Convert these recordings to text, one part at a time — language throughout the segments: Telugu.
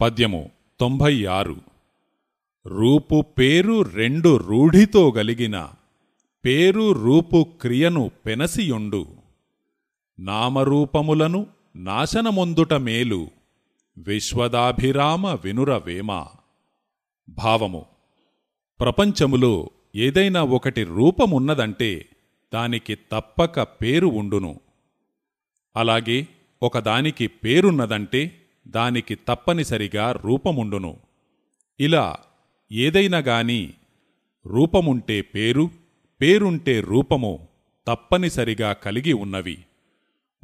పద్యము తొంభై ఆరు రూపు పేరు రెండు రూఢితో గలిగిన పేరు రూపు క్రియను పెనసియుండు. నామరూపములను నాశనమొందుట మేలు విశ్వదాభిరామ వినురవేమ భావము ప్రపంచములో ఏదైనా ఒకటి రూపమున్నదంటే దానికి తప్పక పేరు ఉండును. అలాగే ఒకదానికి పేరున్నదంటే దానికి తప్పనిసరిగా రూపముండును. ఇలా ఏదైనా గాని రూపముంటే పేరు పేరుంటే రూపము తప్పనిసరిగా కలిగి ఉన్నవి.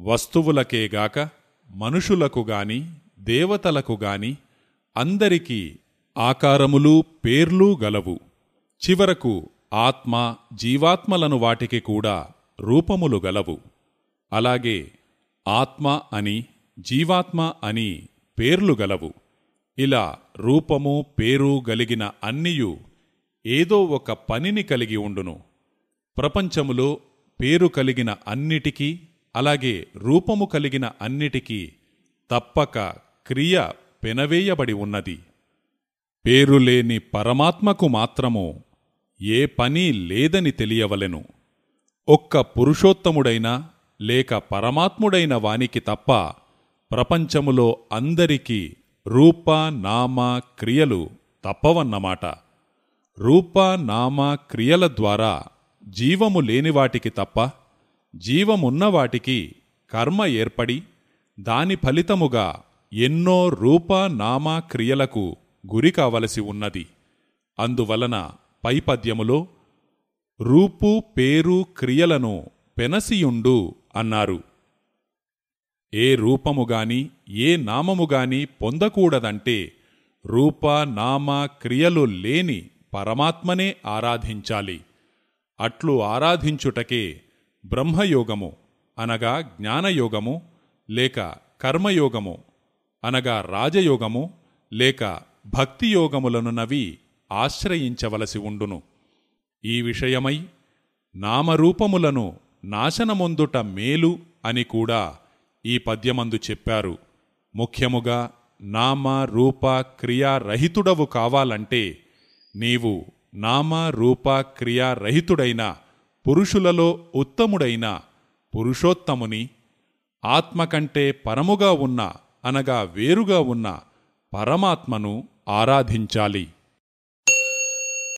వస్తువులకేగాక మనుషులకు గాని దేవతలకు గాని అందరికీ ఆకారములు పేర్లు గలవు. చివరకు ఆత్మ జీవాత్మలను వాటికి కూడా రూపములు గలవు. అలాగే ఆత్మ అని జీవాత్మ అని పేర్లు గలవు. ఇలా రూపము పేరు గలిగిన అన్నియు ఏదో ఒక పనిని కలిగి ఉండును. ప్రపంచములో పేరు కలిగిన అన్నిటికీ అలాగే రూపము కలిగిన అన్నిటికీ తప్పక క్రియ పెనవేయబడి ఉన్నది. పేరులేని పరమాత్మకు మాత్రము ఏ పని లేదని తెలియవలెను. ఒక్క పురుషోత్తముడైనా లేక పరమాత్ముడైన వానికి తప్ప ప్రపంచములో అందరికీ రూప నామ క్రియలు తప్పవన్నమాట. రూప నామ క్రియల ద్వారా జీవము లేని వాటికి తప్ప జీవమున్న వాటికి కర్మ ఏర్పడి దాని ఫలితముగా ఎన్నో రూప నామ క్రియలకు గురి కావలసి ఉన్నది. అందువలన పైపద్యములో రూపు పేరు క్రియలను పెనసియుండు అన్నారు. ఏ రూపముగాని ఏ నామముగాని పొందకూడదంటే రూప నామ క్రియలు లేని పరమాత్మనే ఆరాధించాలి. అట్లు ఆరాధించుటకే బ్రహ్మయోగము అనగా జ్ఞానయోగము లేక కర్మయోగము అనగా రాజయోగము లేక భక్తియోగములనునవి ఆశ్రయించవలసి ఉండును. ఈ విషయమై నామరూపములను నాశనమొందుట మేలు అని కూడా ఈ పద్యమందు చెప్పారు. ముఖ్యముగా నామ రూప క్రియారహితుడవు కావాలంటే నీవు నామ రూప క్రియారహితుడైన పురుషులలో ఉత్తముడైన పురుషోత్తముని ఆత్మకంటే పరముగా ఉన్న అనగా వేరుగా ఉన్న పరమాత్మను ఆరాధించాలి.